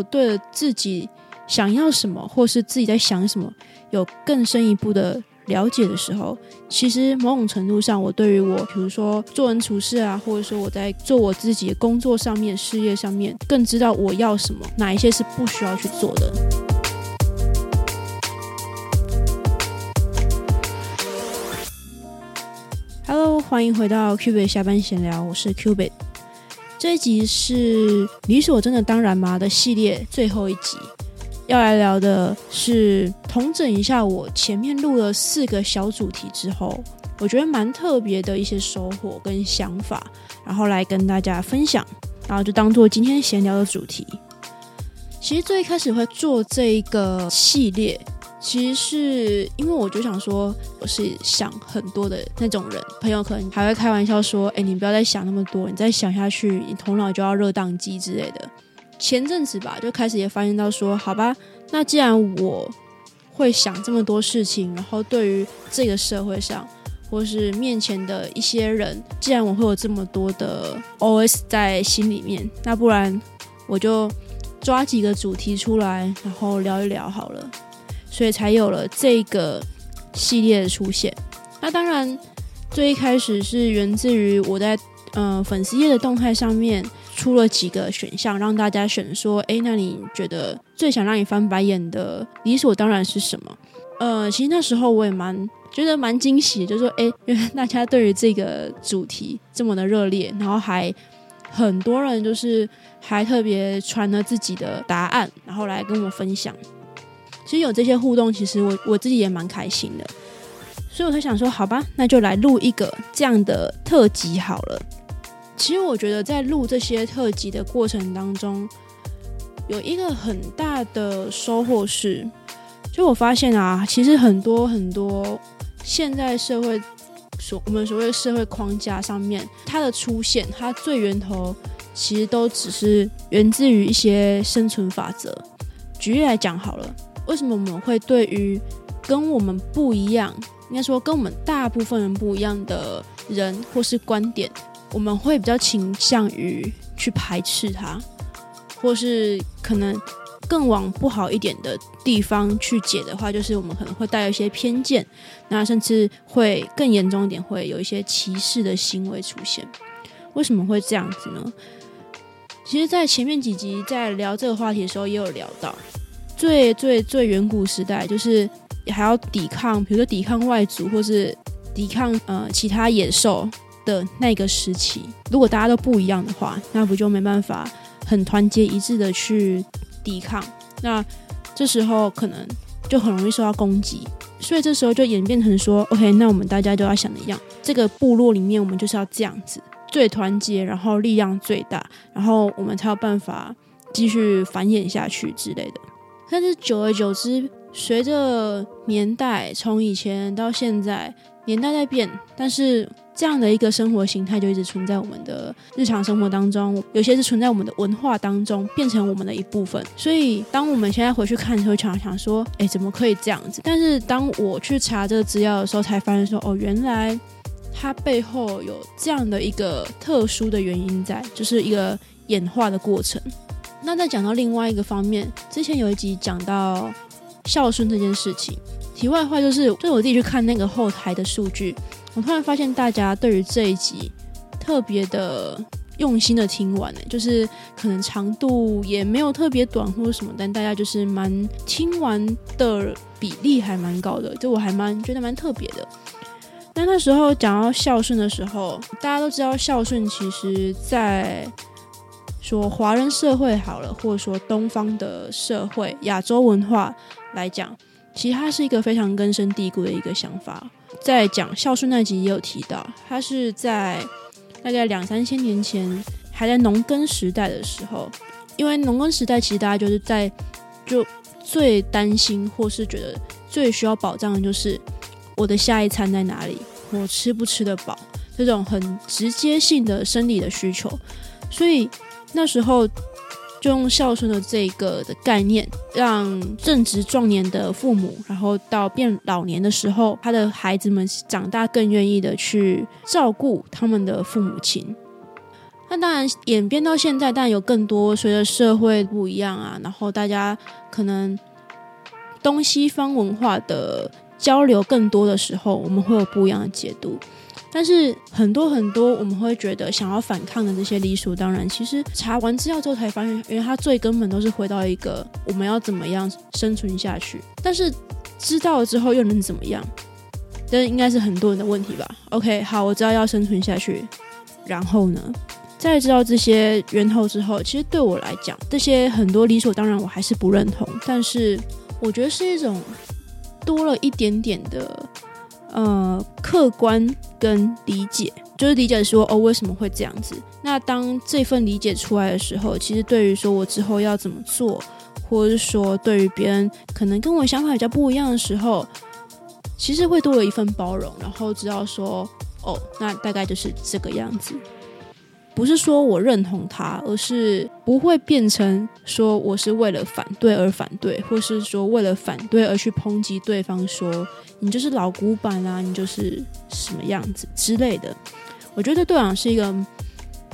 我对自己想要什么，或是自己在想什么，有更深一步的了解的时候，其实某种程度上，我对于我，比如说做人处事啊，或者说我在做我自己的工作上面、事业上面，更知道我要什么，哪一些是不需要去做的。Hello，欢迎回到 Cubit 下班闲聊，我是 Cubit。这一集是理所真的当然吗的系列最后一集，要来聊的是统整一下我前面录了四个小主题之后，我觉得蛮特别的一些收获跟想法，然后来跟大家分享，然后就当做今天闲聊的主题。其实最一开始会做这一个系列。其实是因为我就想说，我是想很多的那种人，朋友可能还会开玩笑说：“哎，你不要再想那么多，你再想下去，你头脑就要热宕机之类的。”前阵子吧，就开始也发现到说：“好吧，那既然我会想这么多事情，然后对于这个社会上或是面前的一些人，既然我会有这么多的 OS 在心里面，那不然我就抓几个主题出来，然后聊一聊好了。”所以才有了这个系列的出现。那当然，最一开始是源自于我在呃粉丝页的动态上面出了几个选项，让大家选说：哎，那你觉得最想让你翻白眼的理所当然是什么？呃，其实那时候我也蛮觉得蛮惊喜，就说：哎，原来大家对于这个主题这么的热烈，然后还很多人就是还特别传了自己的答案，然后来跟我分享。其实有这些互动，其实我我自己也蛮开心的，所以我才想说，好吧，那就来录一个这样的特辑好了。其实我觉得在录这些特辑的过程当中，有一个很大的收获是，就我发现啊，其实很多很多现在社会所我们所谓社会框架上面，它的出现，它最源头其实都只是源自于一些生存法则。举例来讲好了。为什么我们会对于跟我们不一样，应该说跟我们大部分人不一样的人或是观点，我们会比较倾向于去排斥他，或是可能更往不好一点的地方去解的话，就是我们可能会带有一些偏见，那甚至会更严重一点，会有一些歧视的行为出现。为什么会这样子呢？其实，在前面几集在聊这个话题的时候，也有聊到。最最最远古时代，就是还要抵抗，比如说抵抗外族，或是抵抗呃其他野兽的那个时期。如果大家都不一样的话，那不就没办法很团结一致的去抵抗？那这时候可能就很容易受到攻击。所以这时候就演变成说，OK，那我们大家都要想的一样，这个部落里面我们就是要这样子，最团结，然后力量最大，然后我们才有办法继续繁衍下去之类的。但是久而久之，随着年代从以前到现在，年代在变，但是这样的一个生活形态就一直存在我们的日常生活当中，有些是存在我们的文化当中，变成我们的一部分。所以，当我们现在回去看的时候，常常想说：“哎，怎么可以这样子？”但是，当我去查这个资料的时候，才发现说：“哦，原来它背后有这样的一个特殊的原因在，就是一个演化的过程。”那再讲到另外一个方面，之前有一集讲到孝顺这件事情。题外话就是，就是我自己去看那个后台的数据，我突然发现大家对于这一集特别的用心的听完呢，就是可能长度也没有特别短或者什么，但大家就是蛮听完的比例还蛮高的，就我还蛮觉得蛮特别的。那那时候讲到孝顺的时候，大家都知道孝顺其实在。说华人社会好了，或者说东方的社会、亚洲文化来讲，其实它是一个非常根深蒂固的一个想法。在讲孝顺那集也有提到，它是在大概两三千年前还在农耕时代的时候，因为农耕时代其实大家就是在就最担心或是觉得最需要保障的就是我的下一餐在哪里，我吃不吃得饱，这种很直接性的生理的需求，所以。那时候就用孝顺的这个的概念，让正值壮年的父母，然后到变老年的时候，他的孩子们长大更愿意的去照顾他们的父母亲。那当然演变到现在，当然有更多随着社会不一样啊，然后大家可能东西方文化的交流更多的时候，我们会有不一样的解读。但是很多很多我们会觉得想要反抗的这些理所当然，其实查完资料之后才发现，因为它最根本都是回到一个我们要怎么样生存下去。但是知道了之后又能怎么样？这应该是很多人的问题吧。OK，好，我知道要生存下去，然后呢，在知道这些源头之后，其实对我来讲，这些很多理所当然我还是不认同。但是我觉得是一种多了一点点的。呃，客观跟理解，就是理解说哦，为什么会这样子？那当这份理解出来的时候，其实对于说我之后要怎么做，或者是说对于别人可能跟我想法比较不一样的时候，其实会多了一份包容，然后知道说哦，那大概就是这个样子。不是说我认同他，而是不会变成说我是为了反对而反对，或是说为了反对而去抨击对方，说你就是老古板啊，你就是什么样子之类的。我觉得队长是一个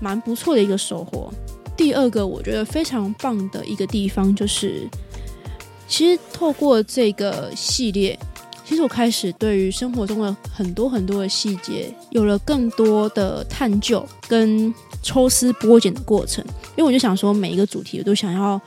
蛮不错的一个收获。第二个，我觉得非常棒的一个地方就是，其实透过这个系列。其实我开始对于生活中的很多很多的细节有了更多的探究跟抽丝剥茧的过程，因为我就想说每一个主题我都想要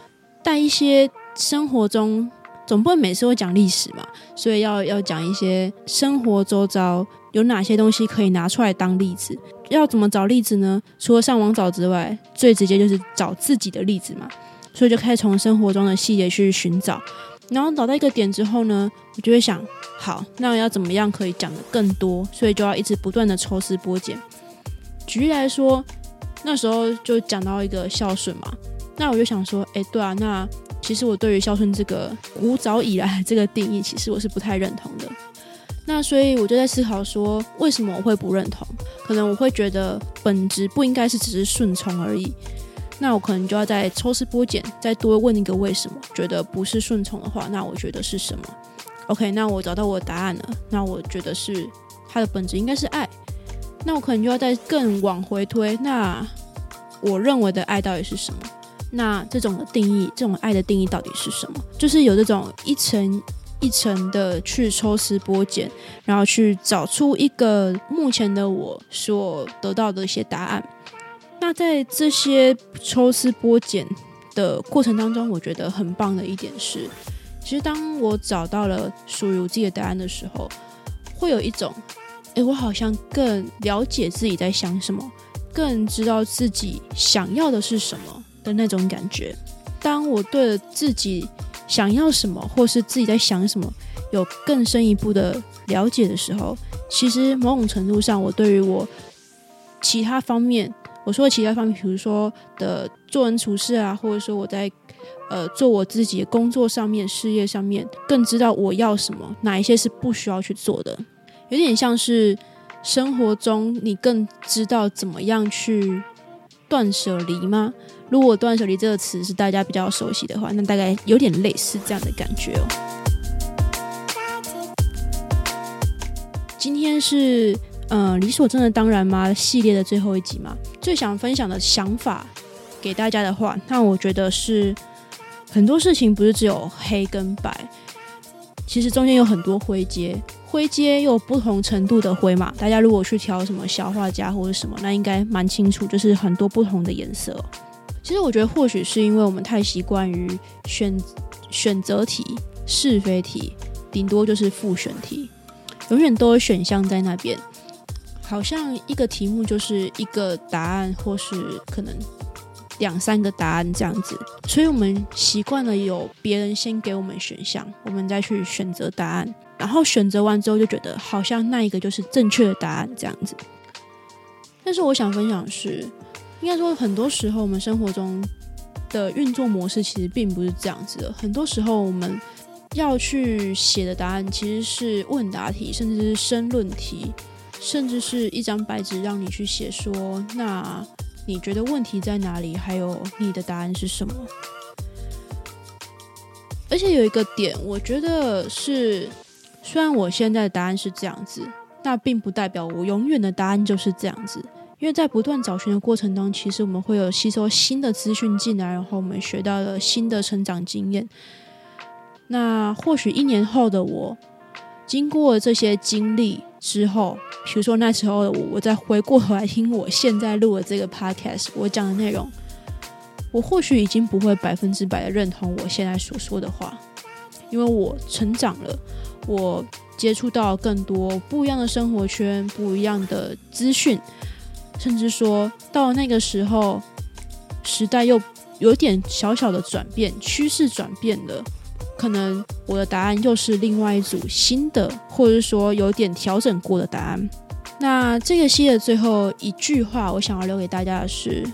带一些生活中，总不会每次会讲历史嘛，所以要要讲一些生活周遭有哪些东西可以拿出来当例子。要怎么找例子呢？除了上网找之外，最直接就是找自己的例子嘛，所以就开始从生活中的细节去寻找。然后找到一个点之后呢，我就会想，好，那我要怎么样可以讲的更多？所以就要一直不断的抽丝剥茧。举例来说，那时候就讲到一个孝顺嘛，那我就想说，哎，对啊，那其实我对于孝顺这个古早以来这个定义，其实我是不太认同的。那所以我就在思考说，为什么我会不认同？可能我会觉得本质不应该是只是顺从而已。那我可能就要再抽丝剥茧，再多问一个为什么？觉得不是顺从的话，那我觉得是什么？OK，那我找到我的答案了。那我觉得是它的本质应该是爱。那我可能就要再更往回推。那我认为的爱到底是什么？那这种的定义，这种爱的定义到底是什么？就是有这种一层一层的去抽丝剥茧，然后去找出一个目前的我所得到的一些答案。那在这些抽丝剥茧的过程当中，我觉得很棒的一点是，其实当我找到了属于我自己的答案的时候，会有一种，哎，我好像更了解自己在想什么，更知道自己想要的是什么的那种感觉。当我对自己想要什么，或是自己在想什么，有更深一步的了解的时候，其实某种程度上，我对于我其他方面。我说的其他方面，比如说的做人处事啊，或者说我在呃做我自己的工作上面、事业上面，更知道我要什么，哪一些是不需要去做的，有点像是生活中你更知道怎么样去断舍离吗？如果“断舍离”这个词是大家比较熟悉的话，那大概有点类似这样的感觉哦。今天是。嗯，理所真的当然吗？系列的最后一集嘛，最想分享的想法给大家的话，那我觉得是很多事情不是只有黑跟白，其实中间有很多灰阶，灰阶又有不同程度的灰嘛。大家如果去挑什么小画家或者什么，那应该蛮清楚，就是很多不同的颜色。其实我觉得或许是因为我们太习惯于选选择题、是非题，顶多就是复选题，永远都有选项在那边。好像一个题目就是一个答案，或是可能两三个答案这样子，所以我们习惯了有别人先给我们选项，我们再去选择答案，然后选择完之后就觉得好像那一个就是正确的答案这样子。但是我想分享的是，应该说很多时候我们生活中的运作模式其实并不是这样子的，很多时候我们要去写的答案其实是问答题，甚至是申论题。甚至是一张白纸让你去写，说那你觉得问题在哪里？还有你的答案是什么？而且有一个点，我觉得是，虽然我现在的答案是这样子，那并不代表我永远的答案就是这样子。因为在不断找寻的过程当中，其实我们会有吸收新的资讯进来，然后我们学到了新的成长经验。那或许一年后的我，经过这些经历之后，比如说那时候的我，我再回过头来听我现在录的这个 podcast，我讲的内容，我或许已经不会百分之百的认同我现在所说的话，因为我成长了，我接触到更多不一样的生活圈，不一样的资讯，甚至说到那个时候，时代又有点小小的转变，趋势转变了。可能我的答案又是另外一组新的，或者说有点调整过的答案。那这个系列最后一句话，我想要留给大家的是：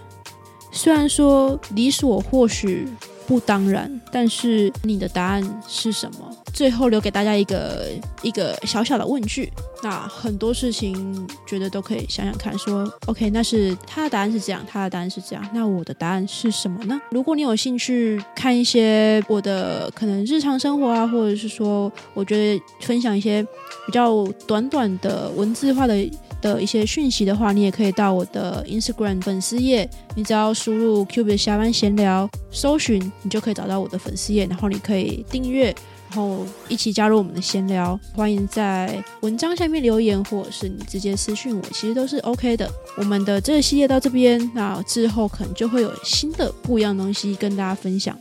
虽然说理所或许。不当然，但是你的答案是什么？最后留给大家一个一个小小的问句。那很多事情觉得都可以想想看，说 OK，那是他的答案是这样，他的答案是这样，那我的答案是什么呢？如果你有兴趣看一些我的可能日常生活啊，或者是说我觉得分享一些比较短短的文字化的。的一些讯息的话，你也可以到我的 Instagram 粉丝页，你只要输入 Cube 下班闲聊，搜寻你就可以找到我的粉丝页，然后你可以订阅，然后一起加入我们的闲聊。欢迎在文章下面留言，或者是你直接私讯我，其实都是 OK 的。我们的这个系列到这边，那之后可能就会有新的不一样东西跟大家分享。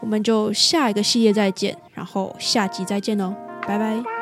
我们就下一个系列再见，然后下集再见喽，拜拜。